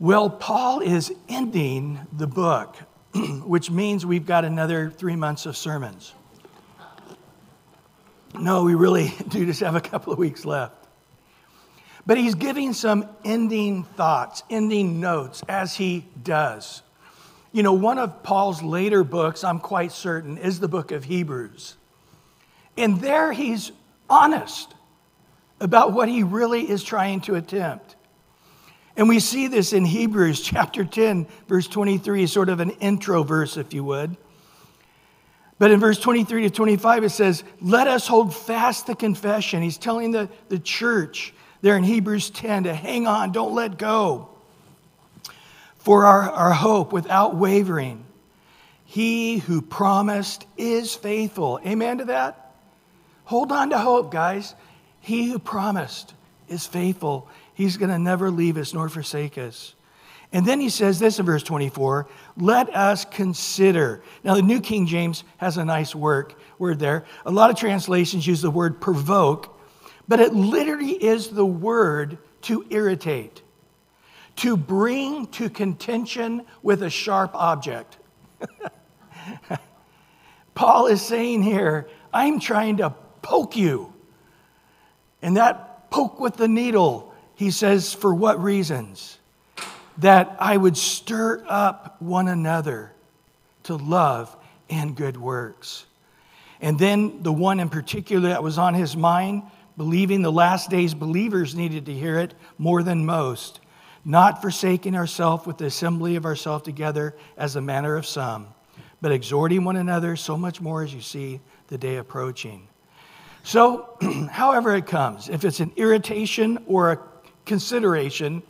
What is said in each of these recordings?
Well, Paul is ending the book, which means we've got another three months of sermons. No, we really do just have a couple of weeks left. But he's giving some ending thoughts, ending notes, as he does. You know, one of Paul's later books, I'm quite certain, is the book of Hebrews. And there he's honest about what he really is trying to attempt. And we see this in Hebrews chapter 10, verse 23, sort of an intro verse, if you would. But in verse 23 to 25, it says, Let us hold fast the confession. He's telling the, the church there in Hebrews 10 to hang on, don't let go. For our, our hope without wavering. He who promised is faithful. Amen to that? Hold on to hope, guys. He who promised is faithful. He's going to never leave us nor forsake us. And then he says this in verse 24 let us consider. Now, the New King James has a nice word, word there. A lot of translations use the word provoke, but it literally is the word to irritate, to bring to contention with a sharp object. Paul is saying here, I'm trying to poke you. And that poke with the needle, he says, for what reasons? That I would stir up one another to love and good works. And then the one in particular that was on his mind, believing the last days believers needed to hear it more than most, not forsaking ourselves with the assembly of ourselves together as the manner of some, but exhorting one another so much more as you see the day approaching. So, however it comes, if it's an irritation or a consideration,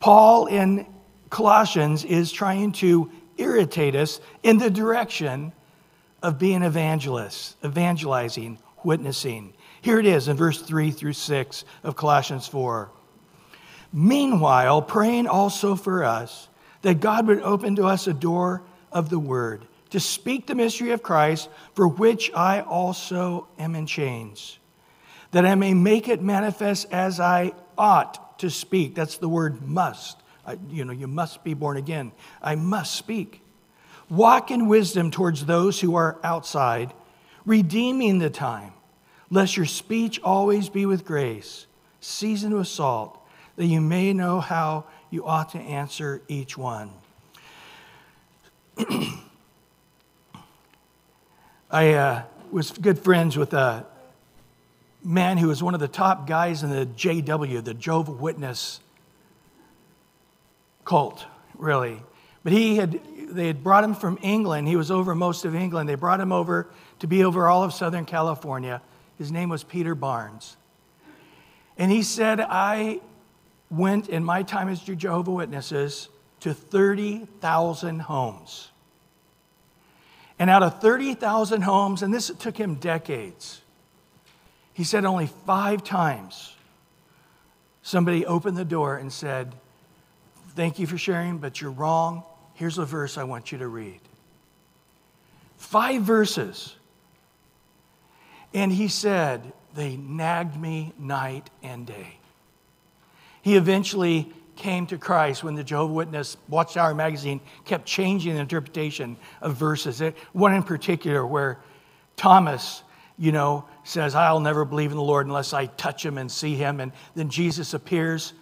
Paul in Colossians is trying to irritate us in the direction of being evangelists, evangelizing, witnessing. Here it is in verse 3 through 6 of Colossians 4. Meanwhile, praying also for us that God would open to us a door of the word to speak the mystery of Christ, for which I also am in chains, that I may make it manifest as I ought to speak. That's the word must. I, you know, you must be born again. I must speak. Walk in wisdom towards those who are outside, redeeming the time, lest your speech always be with grace, seasoned with salt, that you may know how you ought to answer each one. I uh, was good friends with a man who was one of the top guys in the JW, the Jehovah Witness cult, really. But he had, they had brought him from England. He was over most of England. They brought him over to be over all of Southern California. His name was Peter Barnes. And he said, I went in my time as Jehovah Witnesses to 30,000 homes. And out of 30,000 homes, and this took him decades, he said only five times somebody opened the door and said, Thank you for sharing, but you're wrong. Here's a verse I want you to read. Five verses. And he said, They nagged me night and day. He eventually came to Christ when the Jehovah Witness Watchtower magazine kept changing the interpretation of verses. One in particular where Thomas, you know, says, I'll never believe in the Lord unless I touch him and see him. And then Jesus appears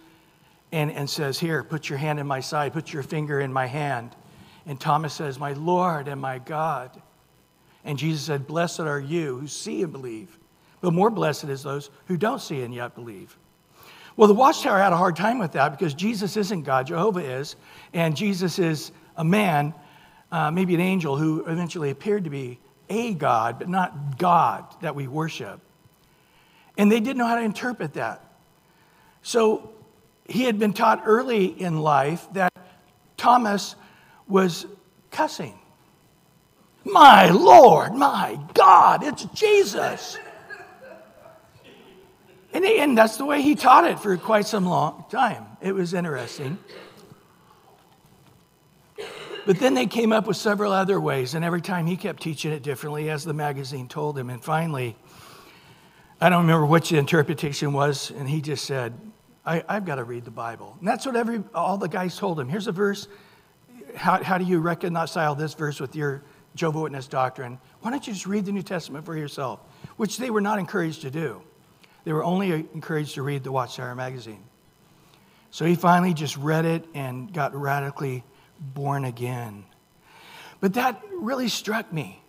and, and says, Here, put your hand in my side, put your finger in my hand. And Thomas says, My Lord and my God. And Jesus said, Blessed are you who see and believe, but more blessed is those who don't see and yet believe. Well, the Watchtower had a hard time with that because Jesus isn't God, Jehovah is, and Jesus is a man, uh, maybe an angel, who eventually appeared to be a God, but not God that we worship. And they didn't know how to interpret that. So he had been taught early in life that Thomas was cussing. My Lord, my God, it's Jesus. And, he, and that's the way he taught it for quite some long time. It was interesting. But then they came up with several other ways, and every time he kept teaching it differently, as the magazine told him. And finally, I don't remember which the interpretation was, and he just said, I, have got to read the Bible. And that's what every, all the guys told him. Here's a verse. How, how do you reconcile this verse with your Jehovah Witness doctrine? Why don't you just read the New Testament for yourself? Which they were not encouraged to do. They were only encouraged to read the Watchtower magazine. So he finally just read it and got radically born again. But that really struck me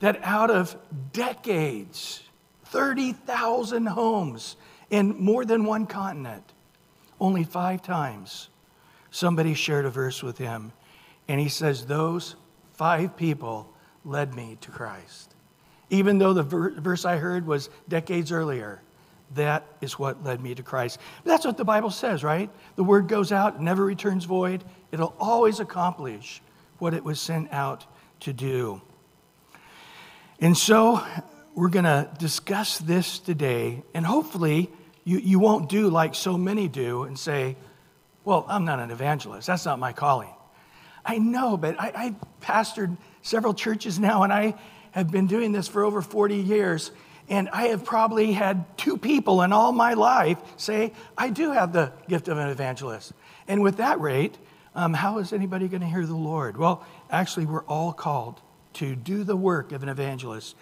that out of decades, 30,000 homes in more than one continent, only five times somebody shared a verse with him. And he says, Those five people led me to Christ. Even though the verse I heard was decades earlier, that is what led me to Christ. That's what the Bible says, right? The word goes out, never returns void. It'll always accomplish what it was sent out to do. And so we're going to discuss this today, and hopefully you, you won't do like so many do and say, Well, I'm not an evangelist. That's not my calling. I know, but I, I pastored several churches now, and I have been doing this for over 40 years. And I have probably had two people in all my life say, I do have the gift of an evangelist. And with that rate, um, how is anybody going to hear the Lord? Well, actually, we're all called to do the work of an evangelist.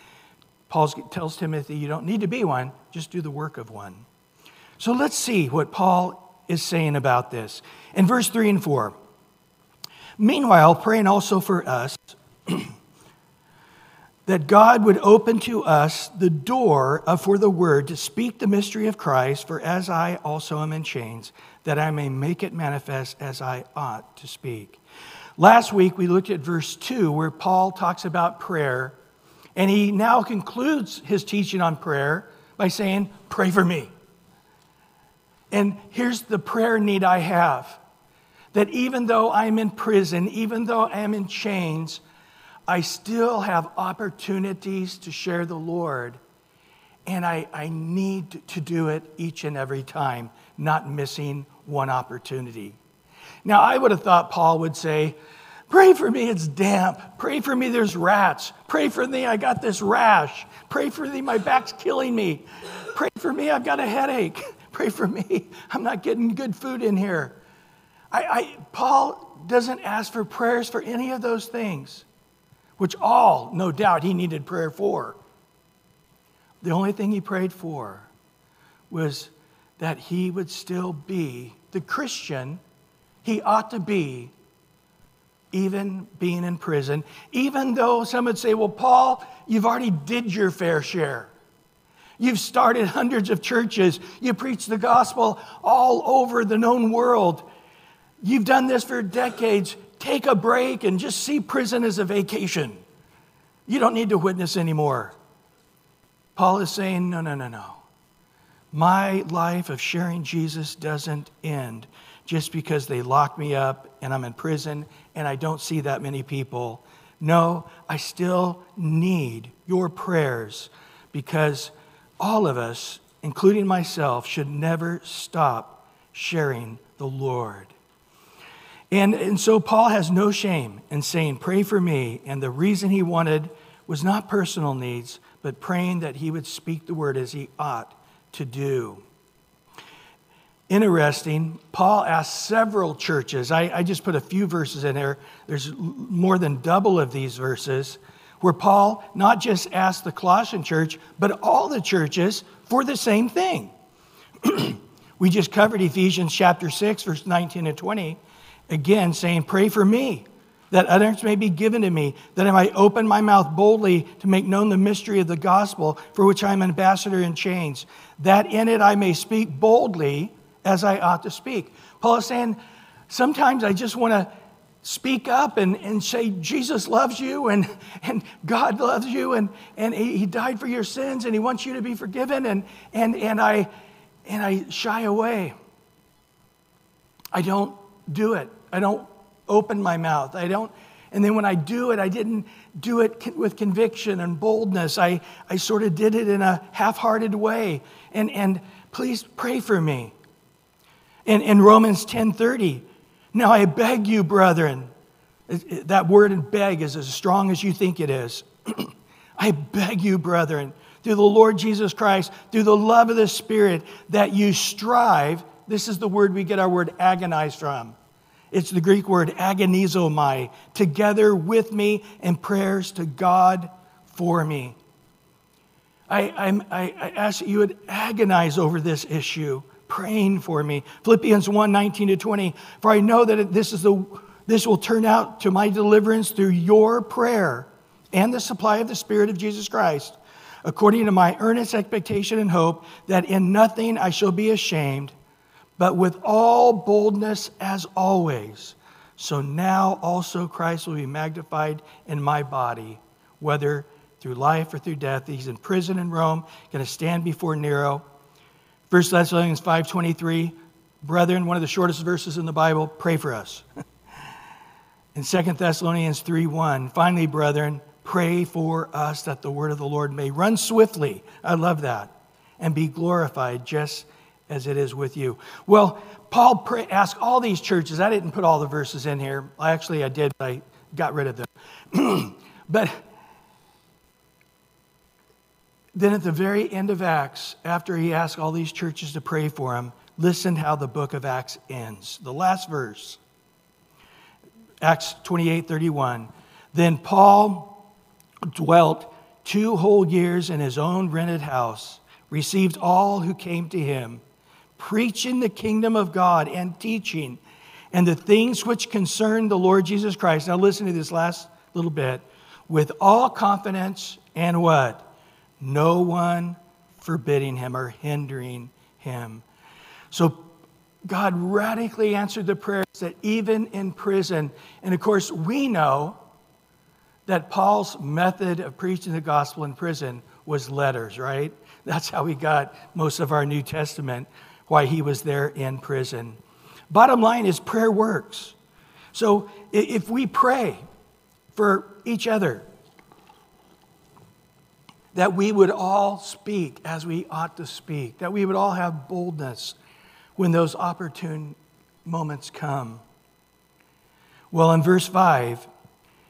Paul tells Timothy, you don't need to be one, just do the work of one. So let's see what Paul is saying about this. In verse 3 and 4, meanwhile, praying also for us that God would open to us the door for the word to speak the mystery of Christ, for as I also am in chains, that I may make it manifest as I ought to speak. Last week we looked at verse 2, where Paul talks about prayer, and he now concludes his teaching on prayer by saying, Pray for me. And here's the prayer need I have that even though I'm in prison, even though I am in chains, I still have opportunities to share the Lord, and I, I need to do it each and every time, not missing one opportunity. Now, I would have thought Paul would say, Pray for me, it's damp. Pray for me, there's rats. Pray for me, I got this rash. Pray for me, my back's killing me. Pray for me, I've got a headache. Pray for me, I'm not getting good food in here. I, I, Paul doesn't ask for prayers for any of those things which all, no doubt, he needed prayer for. The only thing he prayed for was that he would still be the Christian he ought to be, even being in prison. Even though some would say, Well, Paul, you've already did your fair share. You've started hundreds of churches. You preach the gospel all over the known world. You've done this for decades take a break and just see prison as a vacation. You don't need to witness anymore. Paul is saying, no, no, no, no. My life of sharing Jesus doesn't end just because they lock me up and I'm in prison and I don't see that many people. No, I still need your prayers because all of us, including myself, should never stop sharing the Lord. And, and so Paul has no shame in saying, Pray for me. And the reason he wanted was not personal needs, but praying that he would speak the word as he ought to do. Interesting, Paul asked several churches, I, I just put a few verses in there, there's more than double of these verses, where Paul not just asked the Colossian church, but all the churches for the same thing. we just covered Ephesians chapter 6, verse 19 and 20 again saying, Pray for me, that utterance may be given to me, that I might open my mouth boldly to make known the mystery of the gospel, for which I am ambassador in chains, that in it I may speak boldly as I ought to speak. Paul is saying, Sometimes I just want to speak up and, and say, Jesus loves you and, and God loves you and, and he died for your sins and he wants you to be forgiven. And, and, and, I, and I shy away. I don't do it. I don't open my mouth. I don't, and then when I do it, I didn't do it with conviction and boldness. I, I sort of did it in a half hearted way. And, and please pray for me. In, in Romans 10:30, now I beg you, brethren, that word beg is as strong as you think it is. I beg you, brethren, through the Lord Jesus Christ, through the love of the Spirit, that you strive. This is the word we get our word agonize from. It's the Greek word agonizomai, together with me in prayers to God for me. I, I, I ask that you would agonize over this issue, praying for me. Philippians 1 19 to 20. For I know that this, is the, this will turn out to my deliverance through your prayer and the supply of the Spirit of Jesus Christ, according to my earnest expectation and hope that in nothing I shall be ashamed, but with all boldness as always. So now also Christ will be magnified in my body, whether through life or through death. He's in prison in Rome, going to stand before Nero. 1 Thessalonians 5.23, brethren, one of the shortest verses in the Bible, pray for us. in 2 Thessalonians 3.1, finally, brethren, pray for us that the word of the Lord may run swiftly. I love that. And be glorified just as it is with you. Well, Paul pray, asked all these churches. I didn't put all the verses in here. Actually, I did, I got rid of them. but then at the very end of Acts, after he asked all these churches to pray for him, listen how the book of Acts ends. The last verse, Acts 28 31. Then Paul dwelt two whole years in his own rented house, received all who came to him, preaching the kingdom of God and teaching, and the things which concern the Lord Jesus Christ. Now, listen to this last little bit with all confidence and what? no one forbidding him or hindering him. So God radically answered the prayers that even in prison, and of course, we know that Paul's method of preaching the gospel in prison was letters, right? That's how we got most of our New Testament, why he was there in prison. Bottom line is prayer works. So if we pray for each other, that we would all speak as we ought to speak, that we would all have boldness when those opportune moments come. Well, in verse 5,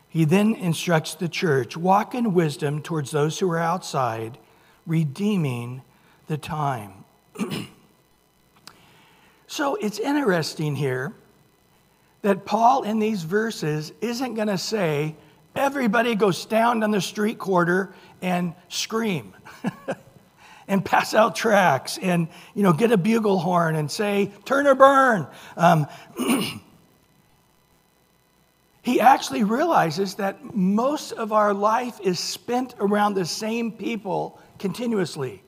he then instructs the church walk in wisdom towards those who are outside, redeeming the time. so it's interesting here that Paul in these verses isn't going to say, everybody go stand on the street corner and scream and pass out tracts and you know get a bugle horn and say turn or burn um, he actually realizes that most of our life is spent around the same people continuously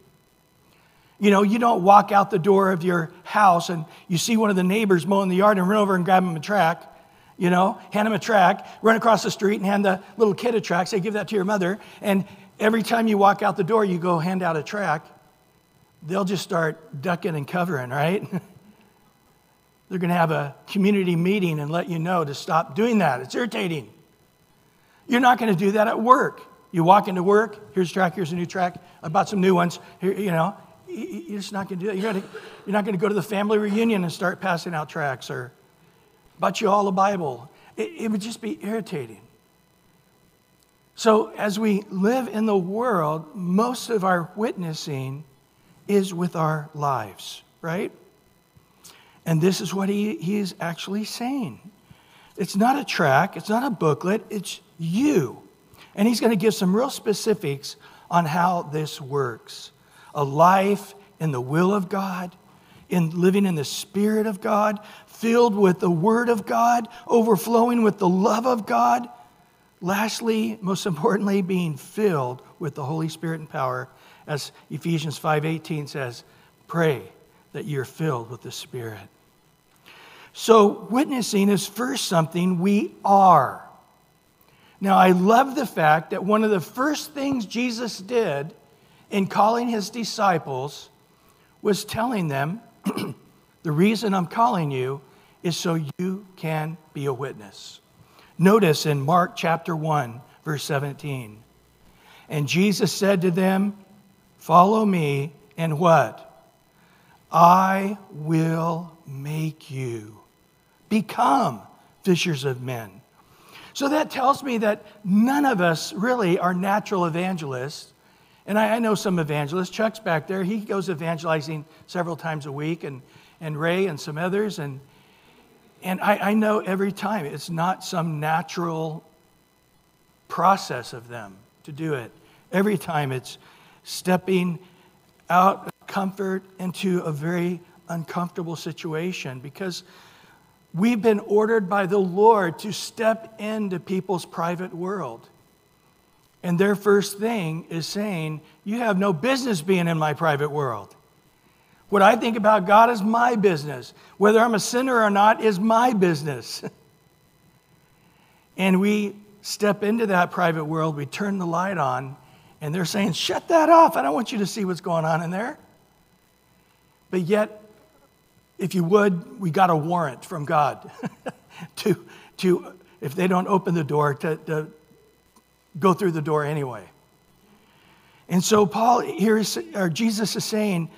you know you don't walk out the door of your house and you see one of the neighbors mowing the yard and run over and grab him a track you know, hand him a track, run across the street and hand the little kid a track, say, give that to your mother. And every time you walk out the door, you go hand out a track, they'll just start ducking and covering, right? They're going to have a community meeting and let you know to stop doing that. It's irritating. You're not going to do that at work. You walk into work, here's a track, here's a new track. I bought some new ones. Here, you know, you're just not going to do that. You're, to, you're not going to go to the family reunion and start passing out tracks or bought you all a Bible. It, it would just be irritating. So, as we live in the world, most of our witnessing is with our lives, right? And this is what he, he is actually saying. It's not a track, it's not a booklet, it's you. And he's going to give some real specifics on how this works a life in the will of God, in living in the Spirit of God, filled with the Word of God, overflowing with the love of God Lastly, most importantly, being filled with the Holy Spirit and power, as Ephesians 5:18 says, pray that you're filled with the Spirit. So, witnessing is first something we are. Now, I love the fact that one of the first things Jesus did in calling his disciples was telling them, The reason I'm calling you is so you can be a witness. Notice in Mark chapter 1, verse 17. And Jesus said to them, Follow me, and what? I will make you become fishers of men. So that tells me that none of us really are natural evangelists. And I, I, know some evangelists. Chuck's back there. He goes evangelizing several times a week, and, and Ray and some others. And, and I, I know every time it's not some natural process of them to do it. Every time it's stepping out of comfort into a very uncomfortable situation because we've been ordered by the Lord to step into people's private world. And their first thing is saying, You have no business being in my private world. What I think about God is my business. Whether I'm a sinner or not is my business. and we step into that private world, we turn the light on, and they're saying, Shut that off. I don't want you to see what's going on in there. But yet, if you would, we got a warrant from God to, to, if they don't open the door, to, to go through the door anyway. And so Paul here is, or Jesus is saying,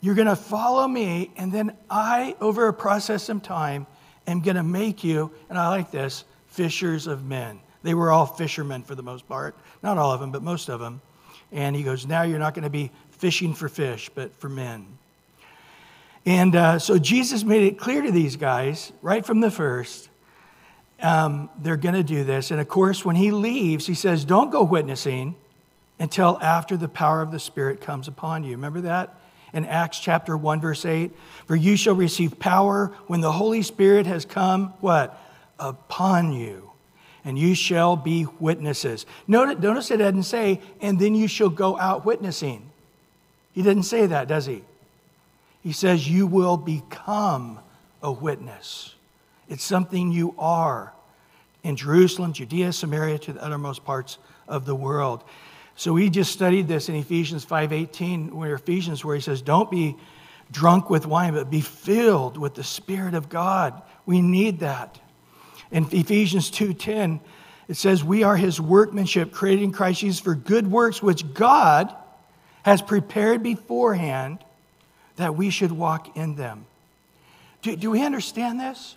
you're going to follow me, and then I, over a process of time, am going to make you, and I like this, fishers of men. They were all fishermen for the most part. Not all of them, but most of them. And he goes, Now you're not going to be fishing for fish, but for men. And uh, so Jesus made it clear to these guys right from the first um, they're going to do this. And of course, when he leaves, he says, Don't go witnessing until after the power of the Spirit comes upon you. Remember that? In Acts chapter 1, verse 8. For you shall receive power when the Holy Spirit has come, what? Upon you. And you shall be witnesses. Notice, notice it doesn't say, and then you shall go out witnessing. He didn't say that, does he? He says, You will become a witness. It's something you are in Jerusalem, Judea, Samaria, to the uttermost parts of the world. So we just studied this in Ephesians 5:18, where Ephesians, where he says, Don't be drunk with wine, but be filled with the Spirit of God. We need that. In Ephesians 2:10, it says, We are his workmanship, created in Christ Jesus for good works, which God has prepared beforehand that we should walk in them. Do, do we understand this?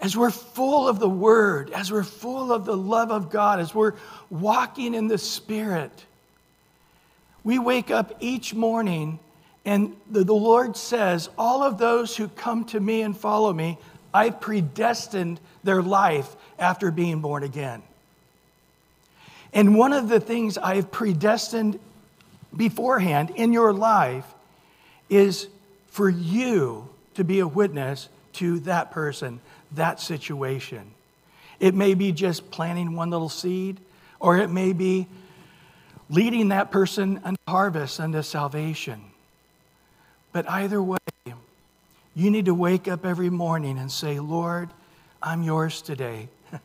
As we're full of the Word, as we're full of the love of God, as we're walking in the Spirit, we wake up each morning and the, the Lord says, All of those who come to me and follow me, I've predestined their life after being born again. And one of the things I've predestined beforehand in your life is for you to be a witness to that person, that situation. It may be just planting one little seed, or it may be leading that person unto harvest, unto salvation. But either way, you need to wake up every morning and say, Lord, I'm yours today.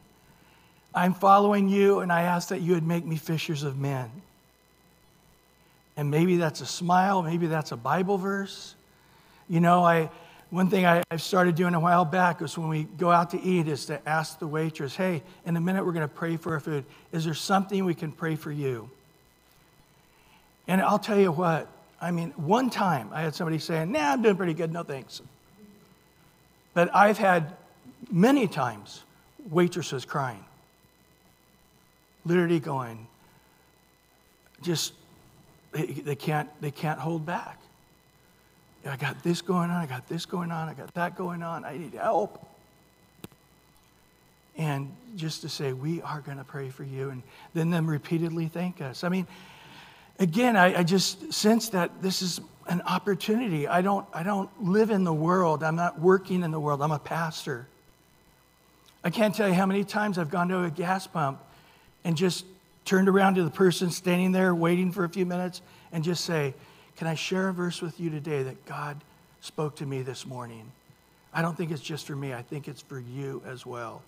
I'm following you, and I ask that you would make me fishers of men. And maybe that's a smile, maybe that's a Bible verse. You know, I, one thing I, have started doing a while back is when we go out to eat is to ask the waitress, hey, in a minute we're going to pray for our food. Is there something we can pray for you? And I'll tell you what, I mean, one time I had somebody saying, nah, I'm doing pretty good, no thanks. But I've had many times waitresses crying, literally going, just they, they, can't, they can't hold back. I got this going on, I got this going on, I got that going on, I need help. And just to say, we are going to pray for you, and then them repeatedly thank us. I mean, again, I, I just sense that this is an opportunity. I don't, I don't live in the world, I'm not working in the world, I'm a pastor. I can't tell you how many times I've gone to a gas pump and just turned around to the person standing there waiting for a few minutes and just say, Can I share a verse with you today that God spoke to me this morning? I don't think it's just for me, I think it's for you as well.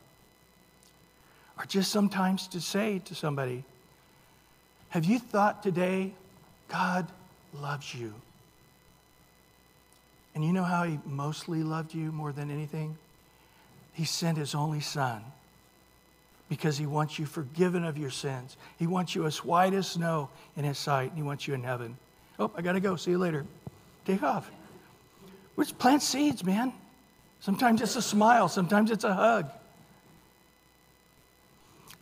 Or just sometimes to say to somebody, Have you thought today, God loves you? And you know how He mostly loved you more than anything? He sent His only Son because he wants you forgiven of your sins. He wants you as white as snow in his sight, and he wants you in heaven. Oh, I got to go. See you later. Take off. we just plant seeds, man. Sometimes it's a smile, sometimes it's a hug.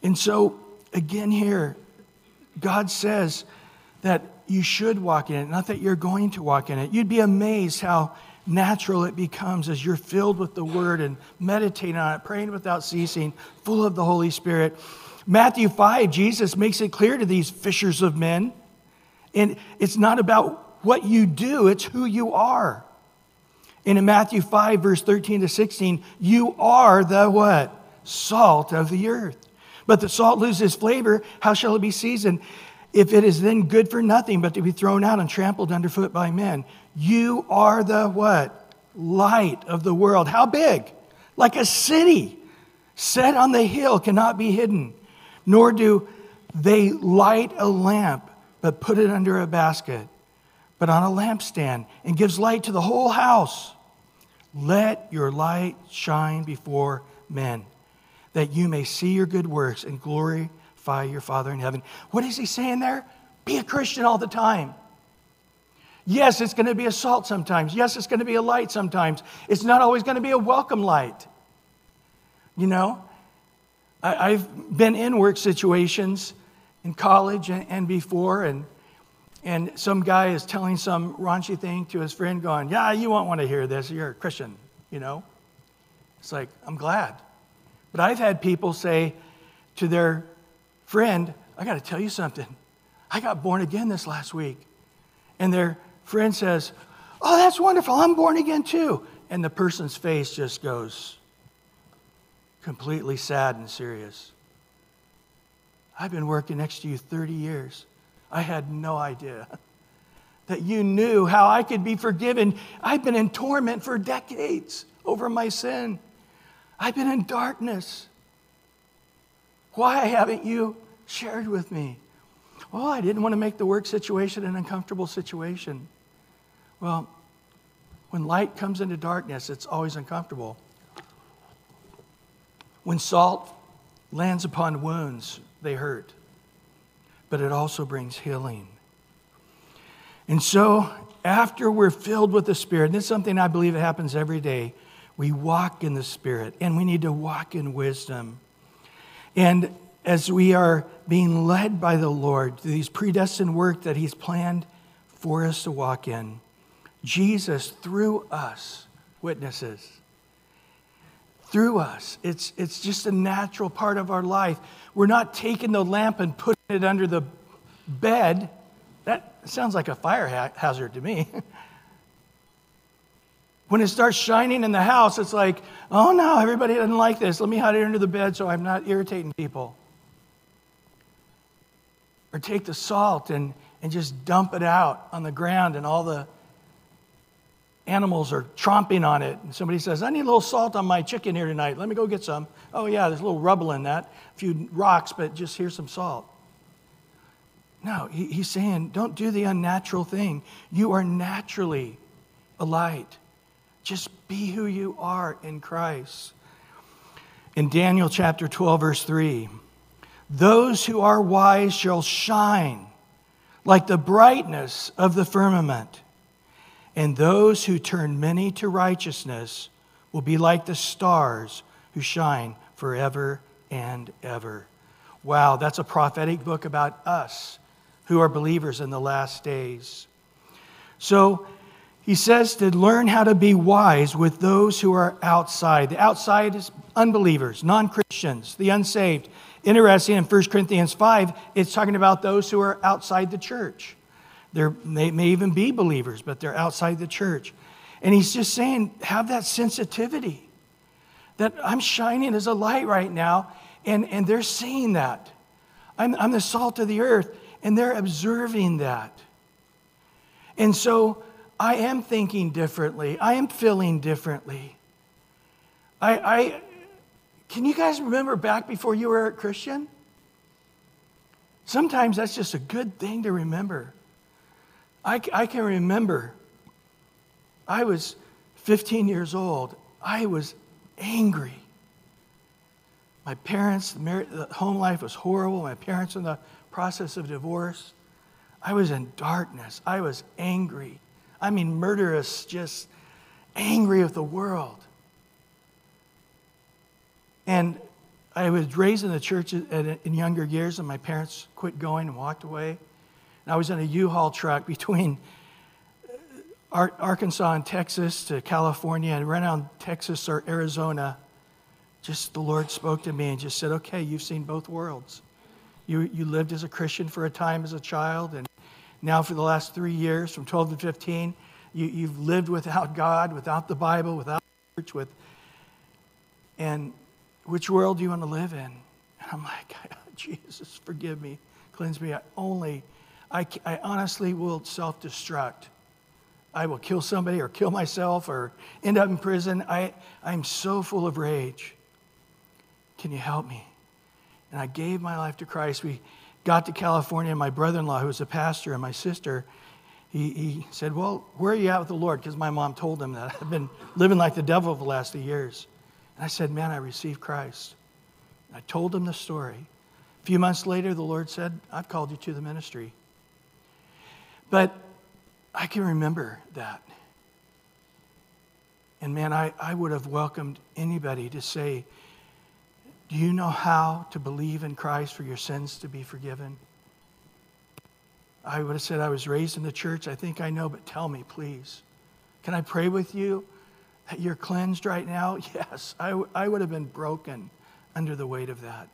And so, again, here, God says that you should walk in it, not that you're going to walk in it. You'd be amazed how natural it becomes as you're filled with the word and meditating on it, praying without ceasing, full of the Holy Spirit. Matthew 5, Jesus makes it clear to these fishers of men. And it's not about what you do, it's who you are. And in Matthew 5, verse 13 to 16, you are the what? Salt of the earth. But the salt loses flavor, how shall it be seasoned? If it is then good for nothing but to be thrown out and trampled underfoot by men. You are the what? Light of the world. How big? Like a city set on the hill cannot be hidden. Nor do they light a lamp, but put it under a basket, but on a lampstand, and gives light to the whole house. Let your light shine before men, that you may see your good works and glorify your Father in heaven. What is he saying there? Be a Christian all the time. Yes, it's going to be a salt sometimes. Yes, it's going to be a light sometimes. It's not always going to be a welcome light. You know, I, have been in work situations in college and, before, and, and some guy is telling some raunchy thing to his friend, going, Yeah, you won't want to hear this. You're a Christian, you know? It's like, I'm glad. But I've had people say to their friend, I got to tell you something. I got born again this last week. And their friend says, Oh, that's wonderful. I'm born again too. And the person's face just goes completely sad and serious. I've been working next to you 30 years. I had no idea that you knew how I could be forgiven. I've been in torment for decades over my sin. I've been in darkness. Why haven't you shared with me? Well, I didn't want to make the work situation an uncomfortable situation. Well, when light comes into darkness, it's always uncomfortable. When salt lands upon wounds, they hurt, but it also brings healing. And so, after we're filled with the Spirit, and this is something I believe happens every day, we walk in the Spirit, and we need to walk in wisdom. And as we are being led by the Lord these predestined work that He's planned for us to walk in, Jesus, through us, witnesses. Through us. It's, it's just a natural part of our life. We're not taking the lamp and putting it under the bed. That sounds like a fire ha- hazard to me. when it starts shining in the house, it's like, oh no, everybody doesn't like this. Let me hide it under the bed so I'm not irritating people. Or take the salt and, and just dump it out on the ground and all the animals are tromping on it. And somebody says, I need a little salt on my chicken here tonight. Let me go get some. Oh, yeah, there's a little rubble in that. A few rocks, but just here's some salt. No, he, he's saying, don't do the unnatural thing. You are naturally a light. Just be who you are in Christ. In Daniel chapter 12, verse 3, those who are wise shall shine like the brightness of the firmament and those who turn many to righteousness will be like the stars who shine forever and ever. Wow, that's a prophetic book about us who are believers in the last days. So he says to learn how to be wise with those who are outside. The outside is unbelievers, non Christians, the unsaved. Interesting, in 1 Corinthians 5, it's talking about those who are outside the church. They're, they may even be believers, but they're outside the church. And he's just saying, have that sensitivity that I'm shining as a light right now, and, and they're seeing that. I'm, I'm the salt of the earth, and they're observing that. And so I am thinking differently, I am feeling differently. I, I can you guys remember back before you were a Christian? Sometimes that's just a good thing to remember. I, I can remember I was 15 years old. I was angry. My parents, the, marriage, the home life was horrible. My parents in the process of divorce. I was in darkness. I was angry. I mean, murderous, just angry with the world. And I was raised in the church in younger years, and my parents quit going and walked away. And I was in a U-Haul truck between Arkansas and Texas to California, and right around Texas or Arizona. Just the Lord spoke to me and just said, "Okay, you've seen both worlds. You you lived as a Christian for a time as a child, and now for the last three years, from 12 to 15, you, you've lived without God, without the Bible, without church, with and which world do you want to live in? And I'm like, oh, Jesus, forgive me, cleanse me. I only, I, I honestly will self destruct. I will kill somebody or kill myself or end up in prison. I, I'm so full of rage. Can you help me? And I gave my life to Christ. We got to California, and my brother in law, who was a pastor, and my sister, he, he said, Well, where are you at with the Lord? Because my mom told him that I've been living like the devil for the last few years. And I said, Man, I received Christ. I told him the story. A few months later, the Lord said, I've called you to the ministry. But I can remember that. And man, I, I would have welcomed anybody to say, Do you know how to believe in Christ for your sins to be forgiven? I would have said, I was raised in the church. I think I know, but tell me, please. Can I pray with you? that you're cleansed right now? Yes, I, w- I would have been broken under the weight of that.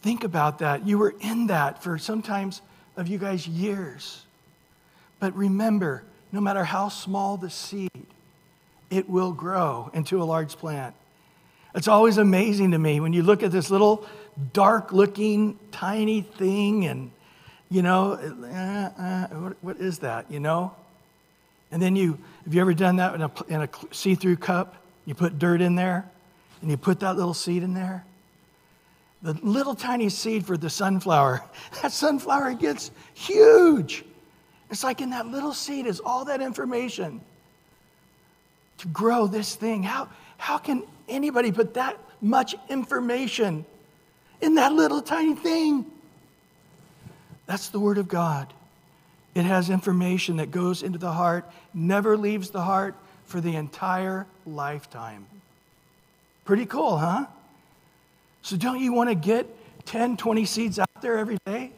Think about that. You were in that for sometimes of you guys years. But remember, no matter how small the seed, it will grow into a large plant. It's always amazing to me when you look at this little dark looking tiny thing and, you know, uh, uh, what, what is that, you know? And then you, have you ever done that in a, in a see through cup? You put dirt in there and you put that little seed in there. The little tiny seed for the sunflower, that sunflower gets huge. It's like in that little seed is all that information to grow this thing. How, how can anybody put that much information in that little tiny thing? That's the Word of God. It has information that goes into the heart, never leaves the heart for the entire lifetime. Pretty cool, huh? So, don't you want to get 10, 20 seeds out there every day?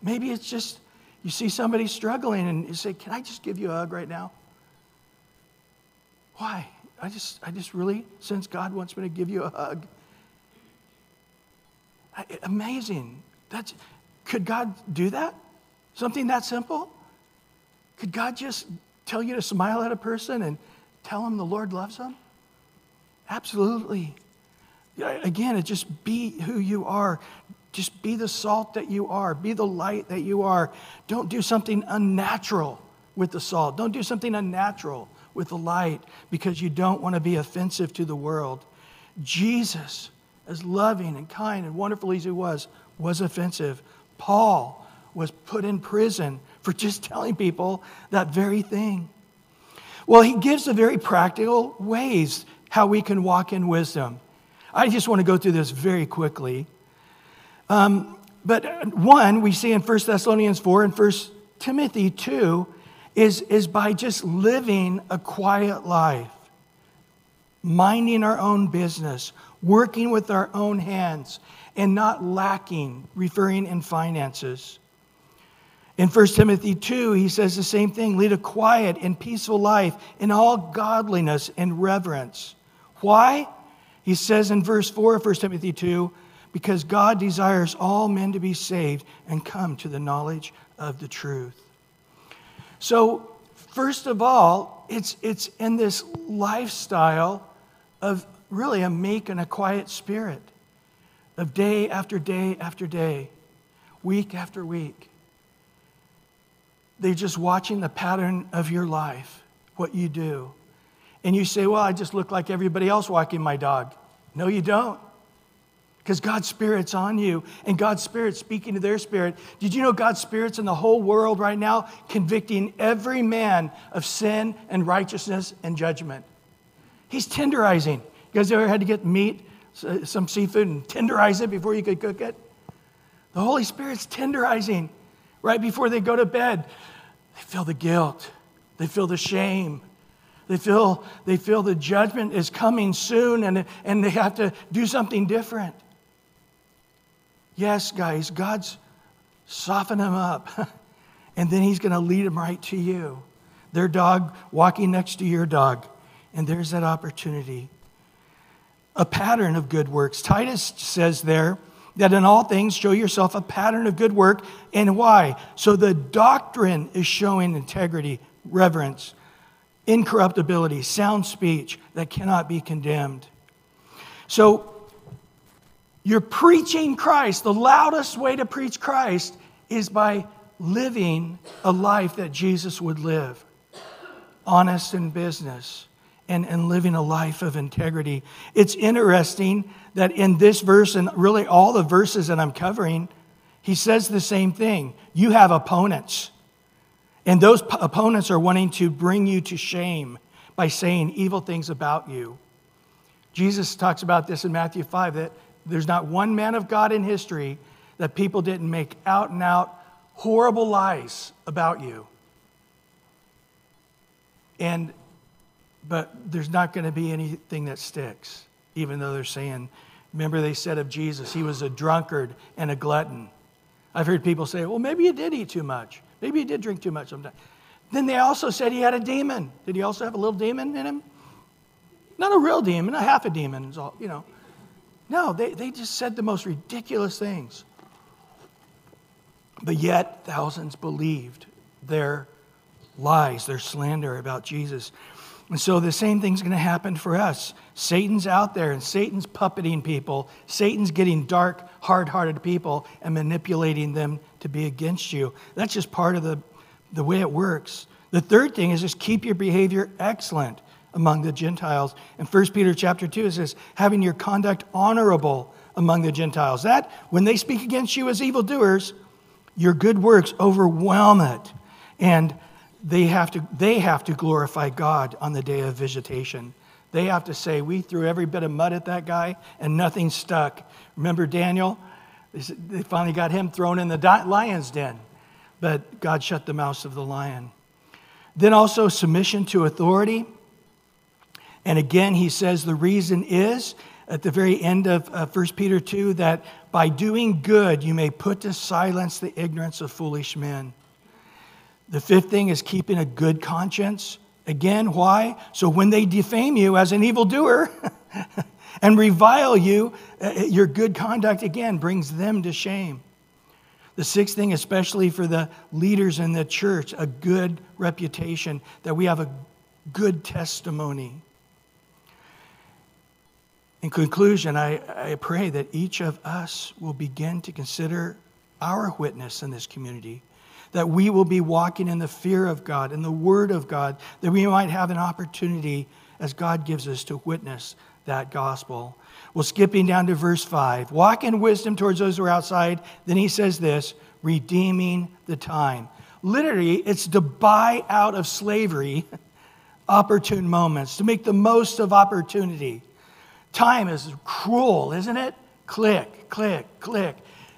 Maybe it's just you see somebody struggling and you say, Can I just give you a hug right now? Why? I just, I just really sense God wants me to give you a hug. Amazing. That's, could God do that? Something that simple? Could God just tell you to smile at a person and tell them the Lord loves them? Absolutely. Again, it just be who you are. Just be the salt that you are. Be the light that you are. Don't do something unnatural with the salt. Don't do something unnatural with the light because you don't want to be offensive to the world. Jesus, as loving and kind and wonderful as he was, was offensive. Paul was put in prison for just telling people that very thing. Well, he gives the very practical ways how we can walk in wisdom. I just want to go through this very quickly. Um, but one, we see in 1 Thessalonians 4 and 1 Timothy 2 is, is by just living a quiet life, minding our own business, working with our own hands, and not lacking, referring in finances. In 1 Timothy 2, he says the same thing lead a quiet and peaceful life in all godliness and reverence. Why? He says in verse 4 of 1 Timothy 2 because God desires all men to be saved and come to the knowledge of the truth. So, first of all, it's, it's in this lifestyle of really a meek and a quiet spirit, of day after day after day, week after week. They're just watching the pattern of your life, what you do. And you say, Well, I just look like everybody else walking my dog. No, you don't. Because God's Spirit's on you and God's Spirit's speaking to their spirit. Did you know God's Spirit's in the whole world right now, convicting every man of sin and righteousness and judgment? He's tenderizing. You guys ever had to get meat, some seafood, and tenderize it before you could cook it? The Holy Spirit's tenderizing right before they go to bed. They feel the guilt, they feel the shame, They feel, they feel the judgment is coming soon and, and they have to do something different. Yes, guys, God's softening them up. and then He's going to lead them right to you. Their dog walking next to your dog. And there's that opportunity. A pattern of good works. Titus says there that in all things show yourself a pattern of good work. And why? So the doctrine is showing integrity, reverence, incorruptibility, sound speech that cannot be condemned. So you're preaching Christ. The loudest way to preach Christ is by living a life that Jesus would live honest in business and, and living a life of integrity. It's interesting that in this verse, and really all the verses that I'm covering, he says the same thing. You have opponents. And those p- opponents are wanting to bring you to shame by saying evil things about you. Jesus talks about this in Matthew 5 that there's not one man of God in history that people didn't make out and out horrible lies about you. And but there's not going to be anything that sticks, even though they're saying, remember they said of Jesus, he was a drunkard and a glutton. I've heard people say, well, maybe he did eat too much. Maybe he did drink too much sometimes. Then they also said he had a demon. Did he also have a little demon in him? Not a real demon, a half a demon, all, you know. No, they, they just said the most ridiculous things. But yet, thousands believed their lies, their slander about Jesus. And so the same thing's going to happen for us. Satan's out there and Satan's puppeting people. Satan's getting dark, hard hearted people and manipulating them to be against you. That's just part of the, the way it works. The third thing is just keep your behavior excellent among the Gentiles. In 1 Peter chapter 2, it says, having your conduct honorable among the Gentiles. That, when they speak against you as evildoers, your good works overwhelm it. And they have to, they have to glorify God on the day of visitation. They have to say, We threw every bit of mud at that guy and nothing stuck. Remember Daniel? They finally got him thrown in the lion's den, but God shut the mouth of the lion. Then also submission to authority. And again, he says the reason is at the very end of uh, 1 Peter 2 that by doing good you may put to silence the ignorance of foolish men. The fifth thing is keeping a good conscience. Again, why? So when they defame you as an evildoer and revile you, uh, uh, your good conduct again brings them to shame. The sixth thing, especially for the leaders in the church, a good reputation, that we have a good testimony. In conclusion, I, I pray that each of us will begin to consider our witness in this community that we will be walking in the fear of God, in the Word of God, that we might have an opportunity as God gives us to witness that gospel. Well, skipping down to verse 5 walk in wisdom towards those who are outside. Then he says this redeeming the time. Literally, it's to buy out of slavery opportune moments, to make the most of opportunity. Time is cruel, isn't it? Click, click, click.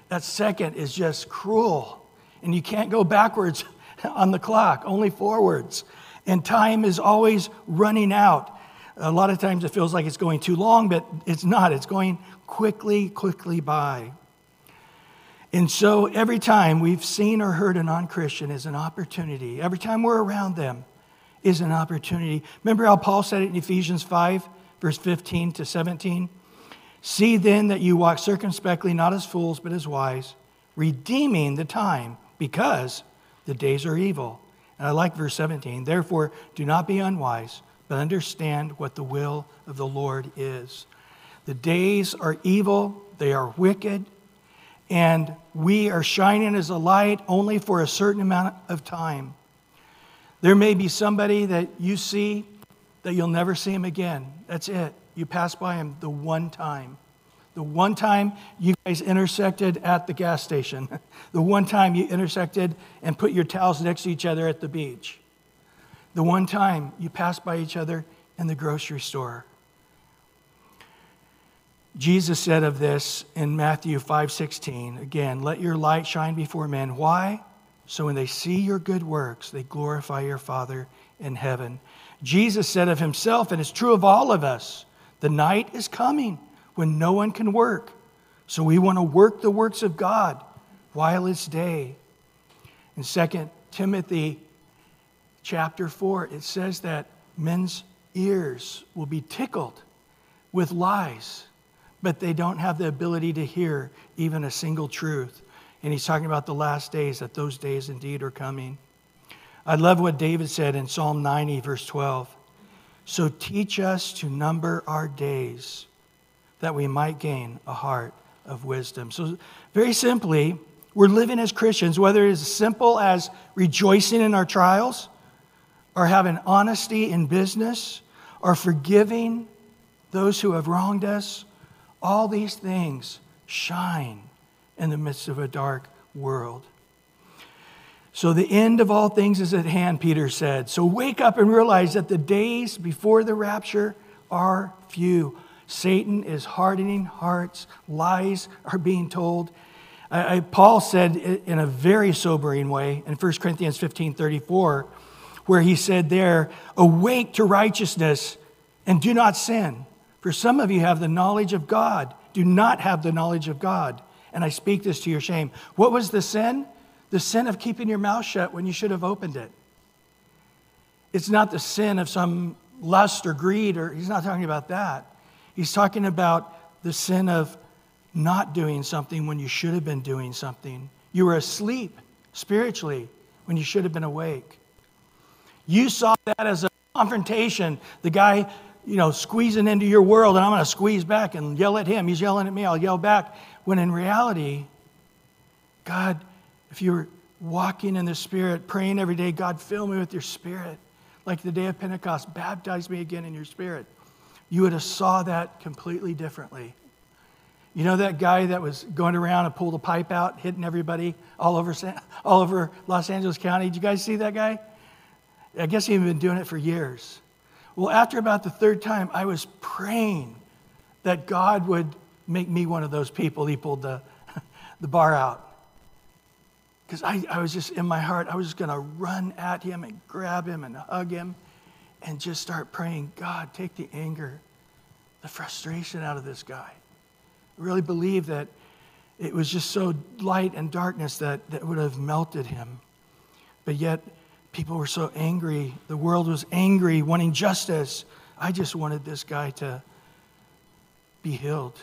That second is just cruel and you can't go backwards on the clock, only forwards. And time is always running out. A lot of times it feels like it's going too long, but it's not. It's going quickly, quickly by. And so every time we've seen or heard a non Christian is an opportunity. Every time we're around them is an opportunity. Remember how Paul said it in Ephesians 5, verse 15 to 17? See then that you walk circumspectly, not as fools, but as wise, redeeming the time because the days are evil. And I like verse 17. Therefore, do not be unwise, but understand what the will of the Lord is. The days are evil, they are wicked, and we are shining as a light only for a certain amount of time. There may be somebody that you see that you'll never see him again. That's it. You pass by him the one time. The one time you guys intersected at the gas station, the one time you intersected and put your towels next to each other at the beach, the one time you passed by each other in the grocery store. Jesus said of this in Matthew 5:16, again, let your light shine before men. Why? So when they see your good works, they glorify your Father in heaven. Jesus said of himself, and it's true of all of us the night is coming when no one can work. So we want to work the works of God while it's day. In 2 Timothy chapter 4, it says that men's ears will be tickled with lies, but they don't have the ability to hear even a single truth. And he's talking about the last days, that those days indeed are coming. I love what David said in Psalm 90, verse 12. So teach us to number our days that we might gain a heart of wisdom. So, very simply, we're living as Christians, whether it's as simple as rejoicing in our trials, or having honesty in business, or forgiving those who have wronged us. All these things shine in the midst of a dark world. So the end of all things is at hand, Peter said. So wake up and realize that the days before the rapture are few. Satan is hardening hearts, lies are being told. I, I, Paul said in a very sobering way in 1 Corinthians 15 34, where he said there, Awake to righteousness and do not sin. For some of you have the knowledge of God, do not have the knowledge of God. And I speak this to your shame. What was the sin? the sin of keeping your mouth shut when you should have opened it. It's not the sin of some lust or greed, or he's not talking about that. He's talking about the sin of not doing something when you should have been doing something. You were asleep spiritually when you should have been awake. You saw that as a confrontation. The guy, you know, squeezing into your world, and I'm going to squeeze back and yell at him. He's yelling at me, I'll yell back. When in reality, God if you were walking in the Spirit, praying every day, God, fill me with your Spirit, like the day of Pentecost, baptize me again in your Spirit, you would have saw that completely differently. You know that guy that was going around and pulled a pipe out, hitting everybody all over, all over Los Angeles County? Did you guys see that guy? I guess he'd been doing it for years. Well, after about the third time, I was praying that God would make me one of those people. He pulled the, the bar out because I, I was just in my heart, I was just going to run at him and grab him and hug him and just start praying, God, take the anger, the frustration out of this guy. I really believe that it was just so light and darkness that, that would have melted him. But yet, people were so angry. The world was angry, wanting justice. I just wanted this guy to be healed.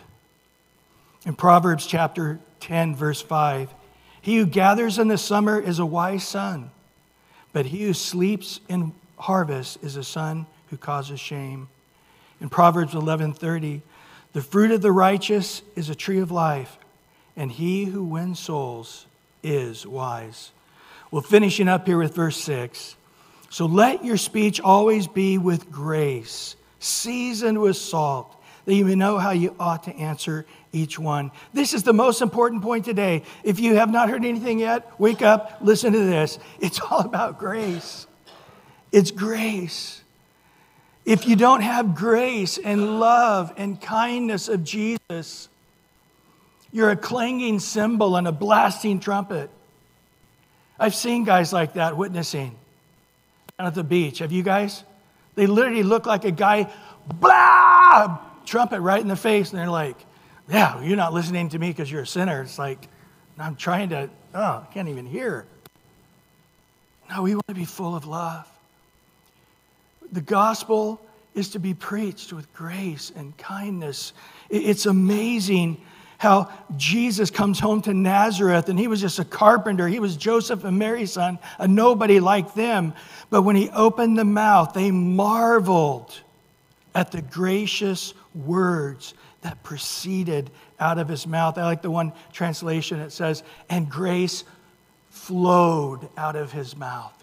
In Proverbs chapter 10, verse 5, he who gathers in the summer is a wise son, but he who sleeps in harvest is a son who causes shame. In Proverbs 11:30, the fruit of the righteous is a tree of life, and he who wins souls is wise. Well, finishing up here with verse 6. So let your speech always be with grace, seasoned with salt, that you may know how you ought to answer each one. This is the most important point today. If you have not heard anything yet, wake up, listen to this. It's all about grace. It's grace. If you don't have grace and love and kindness of Jesus, you're a clanging cymbal and a blasting trumpet. I've seen guys like that witnessing down at the beach. Have you guys? They literally look like a guy, blah, trumpet right in the face, and they're like, yeah, you're not listening to me because you're a sinner. It's like, I'm trying to, oh, I can't even hear. No, we want to be full of love. The gospel is to be preached with grace and kindness. It's amazing how Jesus comes home to Nazareth and he was just a carpenter. He was Joseph and Mary's son, a nobody like them. But when he opened the mouth, they marveled at the gracious words that proceeded out of his mouth. I like the one translation it says, and grace flowed out of his mouth.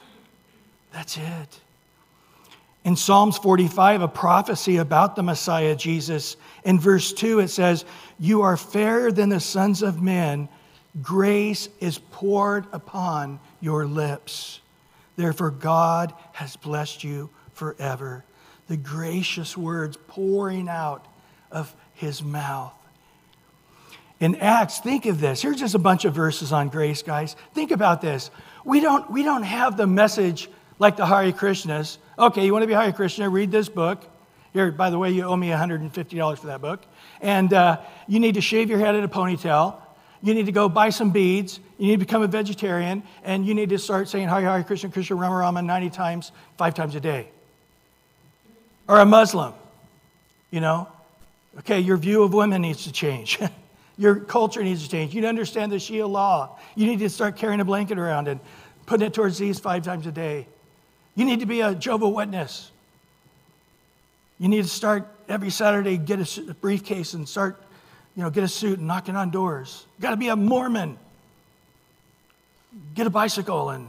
That's it. In Psalms 45, a prophecy about the Messiah Jesus, in verse 2, it says, You are fairer than the sons of men, grace is poured upon your lips. Therefore, God has blessed you forever. The gracious words pouring out of his mouth. In Acts, think of this. Here's just a bunch of verses on grace, guys. Think about this. We don't, we don't have the message like the Hare Krishnas. Okay, you want to be Hare Krishna? Read this book. Here, by the way, you owe me $150 for that book. And uh, you need to shave your head in a ponytail. You need to go buy some beads. You need to become a vegetarian. And you need to start saying Hare Hare Krishna Krishna Rama Rama 90 times, five times a day. Or a Muslim, you know? Okay, your view of women needs to change. your culture needs to change. You need to understand the Sharia law. You need to start carrying a blanket around and putting it towards these five times a day. You need to be a Jehovah Witness. You need to start every Saturday, get a briefcase and start, you know, get a suit and knocking on doors. Got to be a Mormon. Get a bicycle and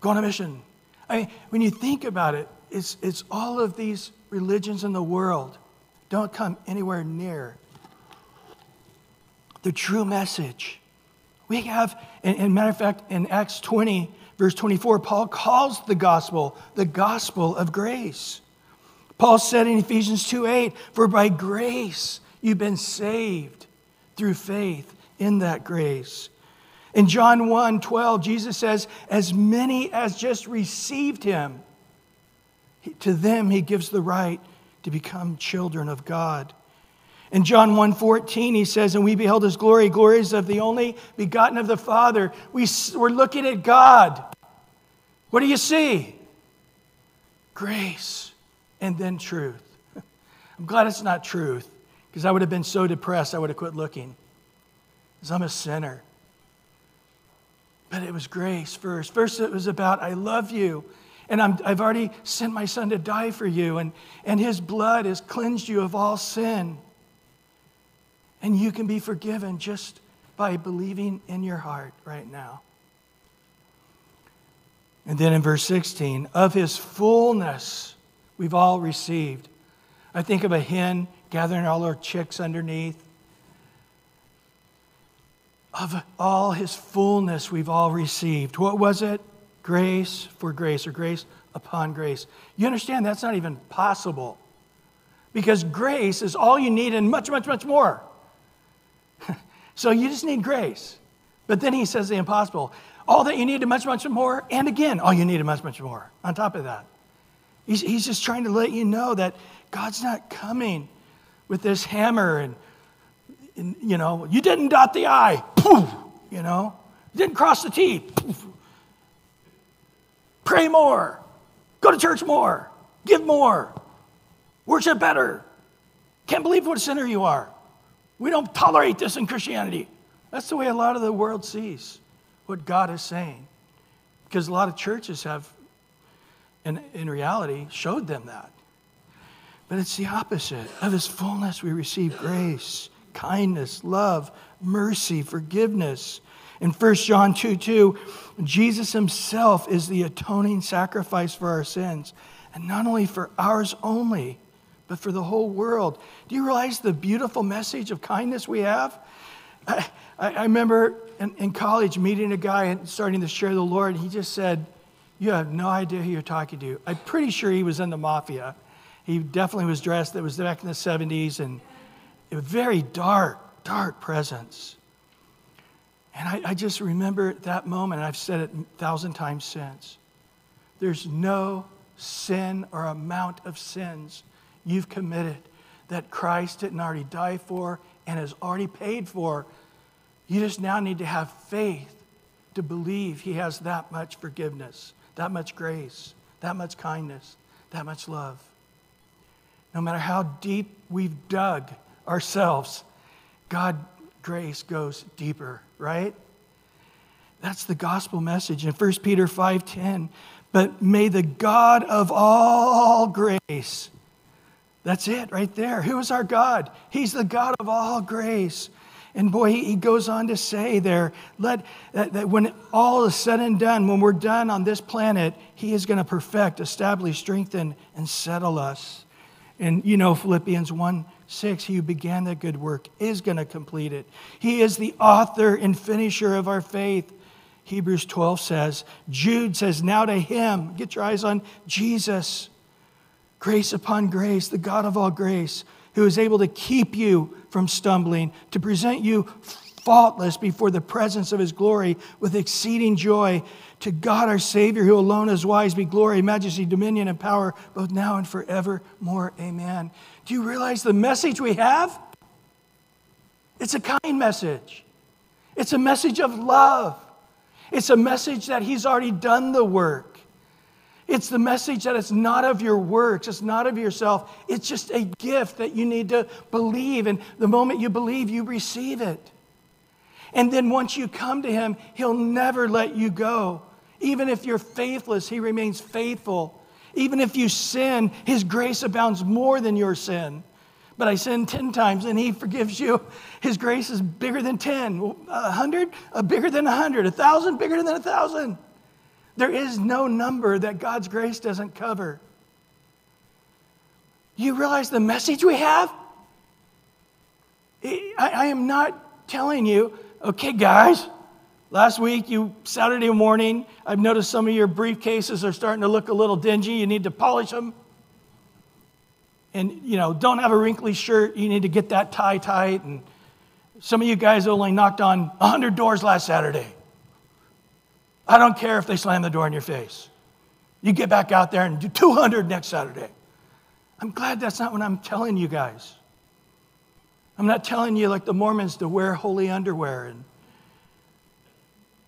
go on a mission. I mean, when you think about it, it's, it's all of these religions in the world don't come anywhere near the true message. We have, and, and matter of fact, in Acts 20, verse 24, Paul calls the gospel the gospel of grace. Paul said in Ephesians 2 8, For by grace you've been saved through faith in that grace. In John 1 12, Jesus says, As many as just received him, to them he gives the right to become children of God. In John 1 14, he says, And we beheld his glory, glories of the only begotten of the Father. We, we're looking at God. What do you see? Grace and then truth. I'm glad it's not truth because I would have been so depressed I would have quit looking because I'm a sinner. But it was grace first. First, it was about, I love you. And i have already sent my son to die for you, and, and his blood has cleansed you of all sin. And you can be forgiven just by believing in your heart right now. And then in verse 16, of his fullness we've all received. I think of a hen gathering all her chicks underneath. Of all his fullness, we've all received. What was it? Grace for grace, or grace upon grace. You understand that's not even possible. Because grace is all you need and much, much, much more. So you just need grace. But then he says the impossible. All that you need and much, much more, and again, all you need and much, much more on top of that. He's, he's just trying to let you know that God's not coming with this hammer and, and you know, you didn't dot the I, poof, you know, you didn't cross the T, poof. Pray more, go to church more, give more, worship better. Can't believe what a sinner you are. We don't tolerate this in Christianity. That's the way a lot of the world sees what God is saying. Because a lot of churches have and in reality showed them that. But it's the opposite. Of his fullness, we receive grace, kindness, love, mercy, forgiveness. In 1 John 2 2, Jesus himself is the atoning sacrifice for our sins, and not only for ours only, but for the whole world. Do you realize the beautiful message of kindness we have? I, I remember in, in college meeting a guy and starting to share the Lord. He just said, you have no idea who you're talking to. I'm pretty sure he was in the mafia. He definitely was dressed, that was back in the 70s, and a very dark, dark presence. And I, I just remember that moment, and I've said it a thousand times since. There's no sin or amount of sins you've committed that Christ didn't already die for and has already paid for. You just now need to have faith to believe He has that much forgiveness that much grace, that much kindness, that much love. No matter how deep we've dug ourselves, God grace goes deeper, right? That's the gospel message in 1 Peter 5:10. But may the God of all grace. That's it right there. Who is our God? He's the God of all grace. And boy, he goes on to say there, let, that, that when all is said and done, when we're done on this planet, he is going to perfect, establish, strengthen, and settle us. And you know, Philippians 1 6, he who began that good work is going to complete it. He is the author and finisher of our faith. Hebrews 12 says, Jude says, Now to him, get your eyes on Jesus, grace upon grace, the God of all grace who is able to keep you from stumbling, to present you faultless before the presence of his glory with exceeding joy. To God our Savior, who alone is wise, be glory, majesty, dominion, and power, both now and forevermore. Amen. Do you realize the message we have? It's a kind message. It's a message of love. It's a message that He's already done the work. It's the message that it's not of your works, it's not of yourself. It's just a gift that you need to believe. And the moment you believe, you receive it. And then once you come to Him, He'll never let you go. Even if you're faithless, He remains faithful. Even if you sin, His grace abounds more than your sin. But I sin 10 times and He forgives you. His grace is bigger than 10. A 100, uh, bigger than a 100. A 1,000, bigger than a 1,000. There is no number that God's grace doesn't cover. You realize the message we have? I, am not telling you, okay, guys, last week, you Saturday morning, I've noticed some of your briefcases are starting to look a little dingy. You need to polish them. And, you know, don't have a wrinkly shirt. You need to get that tie tight. And some of you guys only knocked on 100 doors last Saturday. I don't care if they slam the door in your face. You get back out there and do 200 next Saturday. I'm glad that's not what I'm telling you guys. I'm not telling you, like the Mormons, to wear holy underwear and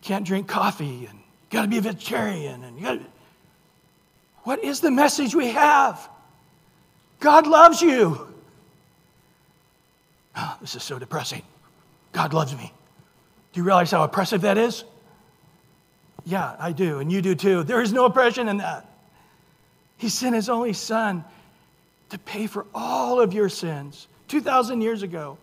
can't drink coffee and got to be a vegetarian and you got What is the message we have? God loves you. Oh, this is so depressing. God loves me. Do you realize how oppressive that is? Yeah, I do, and you do too. There is no oppression in that. He sent his only son to pay for all of your sins 2,000 years ago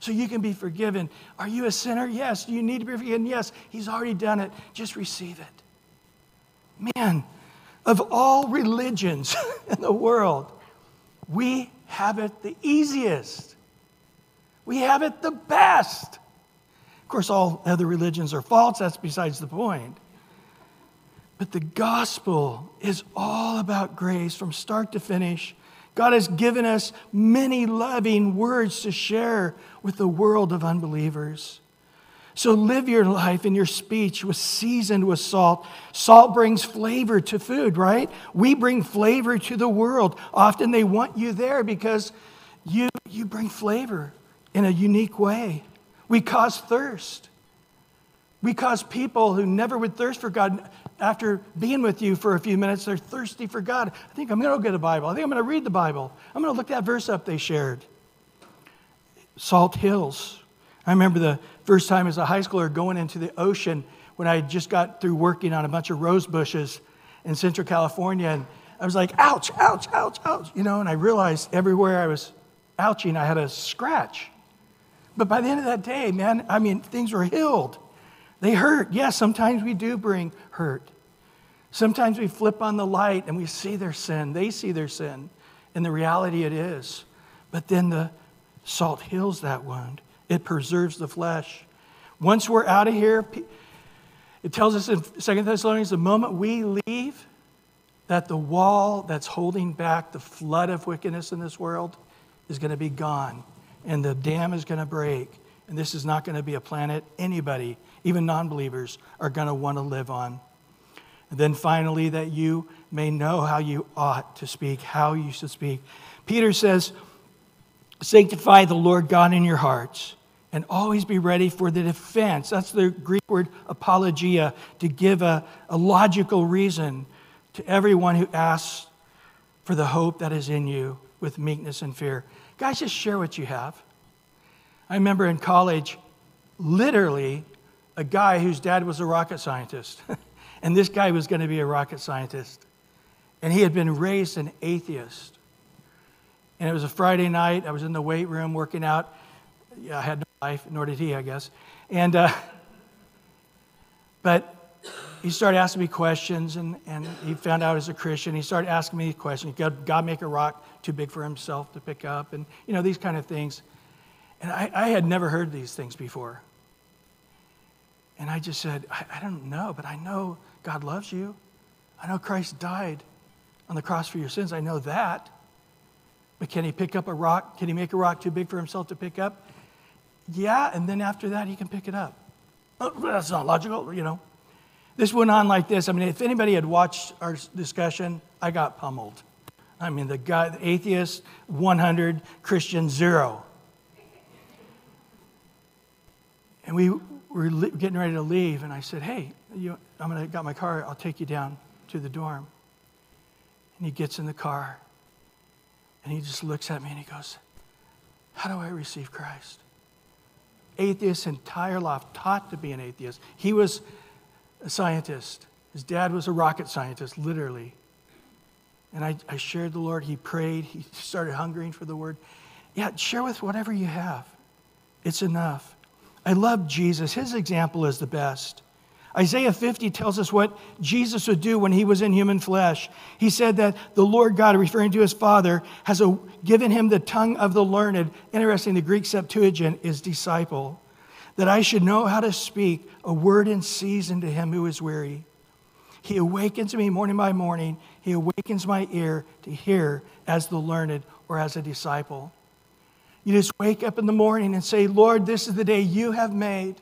so you can be forgiven. Are you a sinner? Yes. Do you need to be forgiven? Yes. He's already done it. Just receive it. Man, of all religions in the world, we have it the easiest. We have it the best. Of course, all other religions are false. That's besides the point. But the gospel is all about grace from start to finish. God has given us many loving words to share with the world of unbelievers. So live your life and your speech with seasoned with salt. Salt brings flavor to food, right? We bring flavor to the world. Often they want you there because you, you bring flavor in a unique way. We cause thirst. We cause people who never would thirst for God after being with you for a few minutes, they're thirsty for God. I think I'm going to go get a Bible. I think I'm going to read the Bible. I'm going to look that verse up they shared. Salt Hills. I remember the first time as a high schooler going into the ocean when I just got through working on a bunch of rose bushes in Central California. And I was like, ouch, ouch, ouch, ouch. You know, and I realized everywhere I was ouching, I had a scratch. But by the end of that day, man, I mean, things were healed. They hurt. Yes, sometimes we do bring hurt. Sometimes we flip on the light and we see their sin. They see their sin and the reality it is. But then the salt heals that wound, it preserves the flesh. Once we're out of here, it tells us in Second Thessalonians the moment we leave, that the wall that's holding back the flood of wickedness in this world is going to be gone and the dam is going to break. And this is not going to be a planet anybody even non believers, are going to want to live on. And then finally, that you may know how you ought to speak, how you should speak. Peter says, Sanctify the Lord God in your hearts and always be ready for the defense. That's the Greek word apologia, to give a, a logical reason to everyone who asks for the hope that is in you with meekness and fear. Guys, just share what you have. I remember in college, literally, a guy whose dad was a rocket scientist. and this guy was going to be a rocket scientist. And he had been raised an atheist. And it was a Friday night. I was in the weight room working out. Yeah, I had no life, nor did he, I guess. And, uh, but he started asking me questions, and, and he found out as a Christian. He started asking me questions. God, God make a rock too big for himself to pick up? And, you know, these kind of things. And I, I had never heard these things before. And I just said, I, I don't know, but I know God loves you. I know Christ died on the cross for your sins. I know that. But can he pick up a rock? Can he make a rock too big for himself to pick up? Yeah, and then after that, he can pick it up. That's not logical, you know. This went on like this. I mean, if anybody had watched our discussion, I got pummeled. I mean, the guy, the atheist, 100, Christian, zero. And we were getting ready to leave, and I said, Hey, you, I'm gonna got my car, I'll take you down to the dorm. And he gets in the car, and he just looks at me and he goes, How do I receive Christ? Atheist entire life, taught to be an atheist. He was a scientist. His dad was a rocket scientist, literally. And I, I shared the Lord. He prayed. He started hungering for the word. Yeah, share with whatever you have. It's enough. I love Jesus. His example is the best. Isaiah 50 tells us what Jesus would do when he was in human flesh. He said that the Lord God, referring to his Father, has a, given him the tongue of the learned. Interesting, the Greek Septuagint is disciple. That I should know how to speak a word in season to him who is weary. He awakens me morning by morning. He awakens my ear to hear as the learned or as a disciple. You just wake up in the morning and say, Lord, this is the day you have made.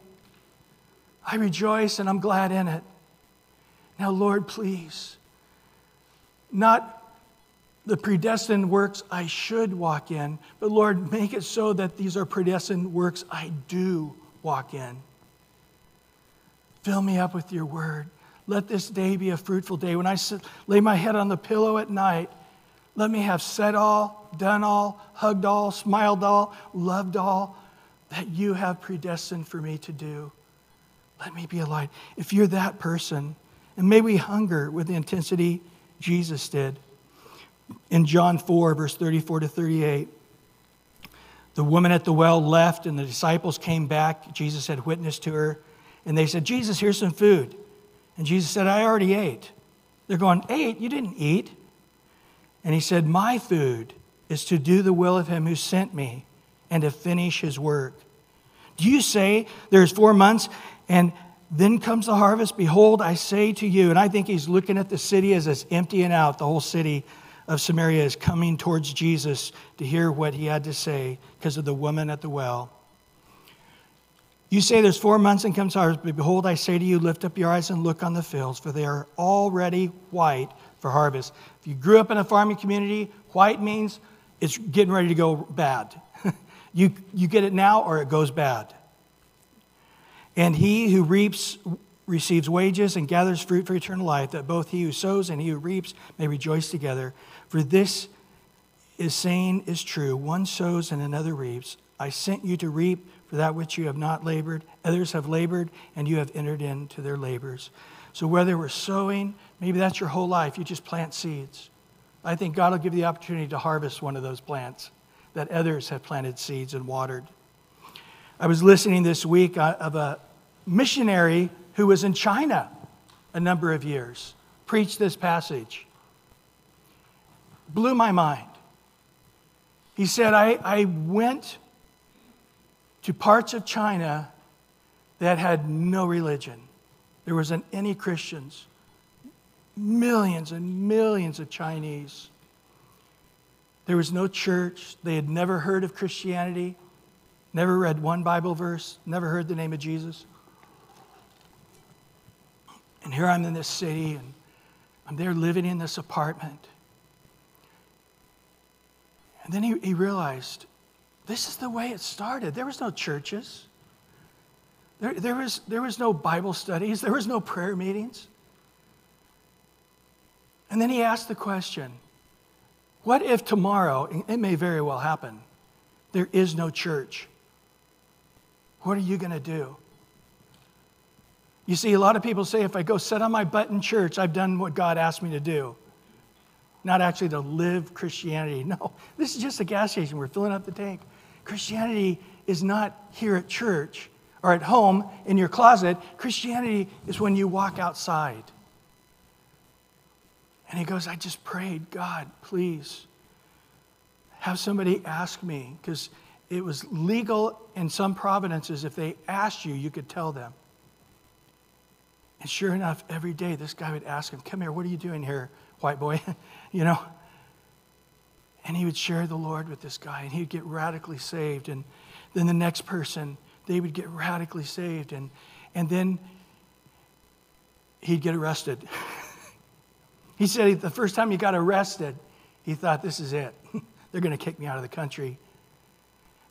I rejoice and I'm glad in it. Now, Lord, please, not the predestined works I should walk in, but Lord, make it so that these are predestined works I do walk in. Fill me up with your word. Let this day be a fruitful day. When I sit, lay my head on the pillow at night, let me have said all, done all, hugged all, smiled all, loved all that you have predestined for me to do. Let me be a light. If you're that person, and may we hunger with the intensity Jesus did. In John 4, verse 34 to 38, the woman at the well left, and the disciples came back. Jesus had witnessed to her, and they said, Jesus, here's some food. And Jesus said, I already ate. They're going, Ate? You didn't eat. And he said, My food is to do the will of him who sent me and to finish his work. Do you say there's four months and then comes the harvest? Behold, I say to you, and I think he's looking at the city as it's emptying out. The whole city of Samaria is coming towards Jesus to hear what he had to say because of the woman at the well. You say there's four months and comes harvest, but behold, I say to you, lift up your eyes and look on the fields, for they are already white for harvest. If you grew up in a farming community, white means it's getting ready to go bad. you, you get it now or it goes bad. And he who reaps receives wages and gathers fruit for eternal life, that both he who sows and he who reaps may rejoice together. For this is saying is true one sows and another reaps. I sent you to reap for that which you have not labored. Others have labored, and you have entered into their labors. So, whether we're sowing, maybe that's your whole life, you just plant seeds. I think God will give you the opportunity to harvest one of those plants that others have planted seeds and watered. I was listening this week uh, of a missionary who was in China a number of years, preached this passage. Blew my mind. He said, I, I went to parts of China that had no religion. There wasn't any Christians. Millions and millions of Chinese. There was no church. They had never heard of Christianity, never read one Bible verse, never heard the name of Jesus. And here I'm in this city, and I'm there living in this apartment. And then he, he realized this is the way it started. There was no churches. There, there, was, there was no Bible studies. There was no prayer meetings. And then he asked the question what if tomorrow, it may very well happen, there is no church? What are you going to do? You see, a lot of people say if I go sit on my butt in church, I've done what God asked me to do. Not actually to live Christianity. No, this is just a gas station. We're filling up the tank. Christianity is not here at church or at home in your closet. Christianity is when you walk outside. And he goes, I just prayed, God, please have somebody ask me, because it was legal in some providences. If they asked you, you could tell them. And sure enough, every day this guy would ask him, Come here, what are you doing here, white boy? you know? And he would share the Lord with this guy, and he'd get radically saved. And then the next person, they would get radically saved. And, and then he'd get arrested. he said the first time he got arrested, he thought, this is it. They're going to kick me out of the country.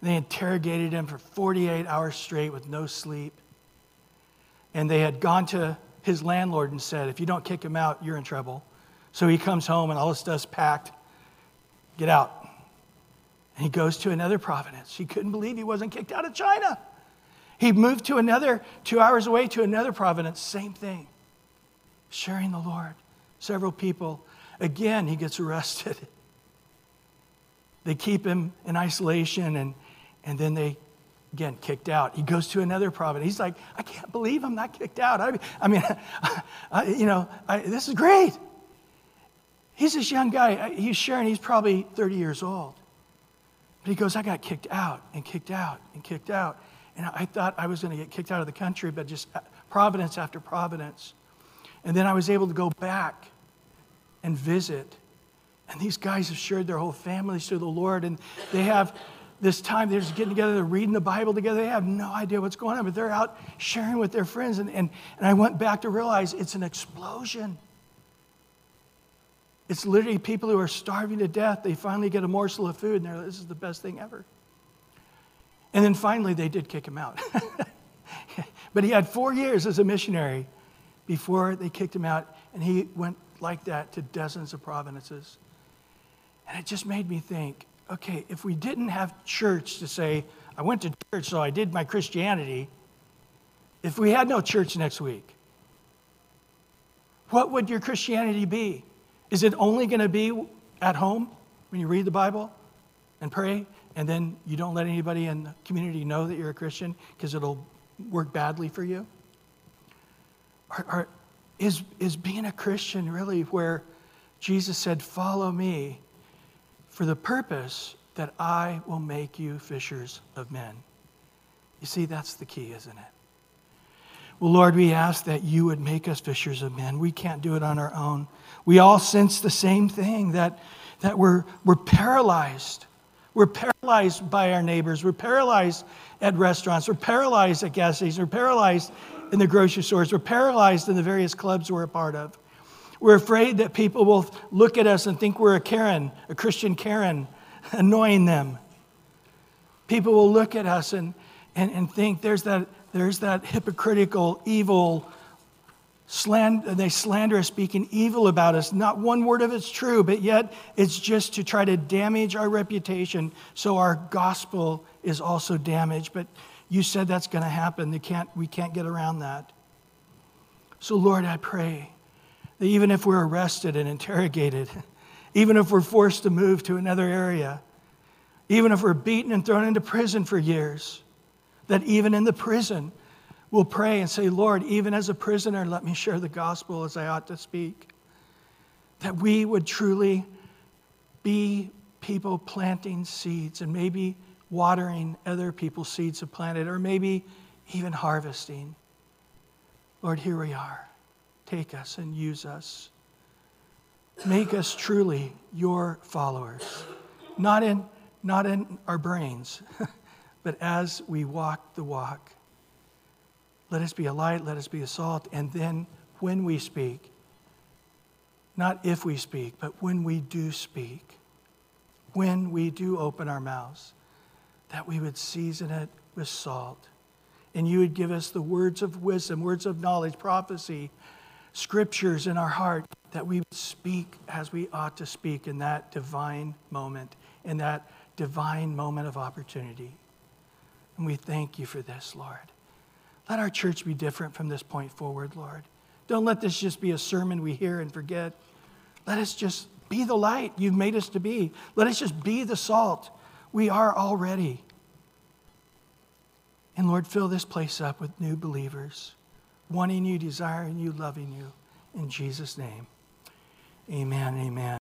They interrogated him for 48 hours straight with no sleep. And they had gone to his landlord and said, if you don't kick him out, you're in trouble. So he comes home and all his stuff's packed. Get out. And he goes to another province. He couldn't believe he wasn't kicked out of China. He moved to another, two hours away to another province, same thing. Sharing the Lord. Several people. Again, he gets arrested. They keep him in isolation and, and then they, again, kicked out. He goes to another province. He's like, I can't believe I'm not kicked out. I, I mean, I, you know, I, this is great. He's this young guy. He's sharing, he's probably 30 years old. But he goes, I got kicked out and kicked out and kicked out. And I thought I was going to get kicked out of the country, but just uh, providence after providence. And then I was able to go back and visit. And these guys have shared their whole families to the Lord. And they have this time, they're just getting together, they're reading the Bible together. They have no idea what's going on, but they're out sharing with their friends. And, and, and I went back to realize it's an explosion. It's literally people who are starving to death. They finally get a morsel of food and they're like, this is the best thing ever. And then finally, they did kick him out. but he had four years as a missionary before they kicked him out, and he went like that to dozens of provinces. And it just made me think okay, if we didn't have church to say, I went to church, so I did my Christianity, if we had no church next week, what would your Christianity be? Is it only going to be at home when you read the Bible and pray, and then you don't let anybody in the community know that you're a Christian because it'll work badly for you? Or, or is, is being a Christian really where Jesus said, Follow me for the purpose that I will make you fishers of men? You see, that's the key, isn't it? Well, Lord, we ask that you would make us fishers of men. We can't do it on our own. We all sense the same thing that, that we're, we're paralyzed. We're paralyzed by our neighbors. We're paralyzed at restaurants. We're paralyzed at gas stations. We're paralyzed in the grocery stores. We're paralyzed in the various clubs we're a part of. We're afraid that people will look at us and think we're a Karen, a Christian Karen, annoying them. People will look at us and, and, and think there's that there's that hypocritical, evil, slander, they slander us, speaking evil about us. Not one word of it's true, but yet it's just to try to damage our reputation so our gospel is also damaged. But you said that's going to happen. They can't, we can't get around that. So, Lord, I pray that even if we're arrested and interrogated, even if we're forced to move to another area, even if we're beaten and thrown into prison for years, that even in the prison, we'll pray and say, Lord, even as a prisoner, let me share the gospel as I ought to speak. That we would truly be people planting seeds and maybe watering other people's seeds of planted, or maybe even harvesting. Lord, here we are. Take us and use us. Make us truly your followers, not in, not in our brains. but as we walk the walk, let us be a light, let us be a salt, and then when we speak, not if we speak, but when we do speak, when we do open our mouths, that we would season it with salt. And you would give us the words of wisdom, words of knowledge, prophecy, scriptures in our heart, that we would speak as we ought to speak in that divine moment, in that divine moment of opportunity. And we thank you for this, Lord. Let our church be different from this point forward, Lord. Don't let this just be a sermon we hear and forget. Let us just be the light you've made us to be. Let us just be the salt we are already. And Lord, fill this place up with new believers, wanting you, desiring you, loving you. In Jesus' name, amen, amen.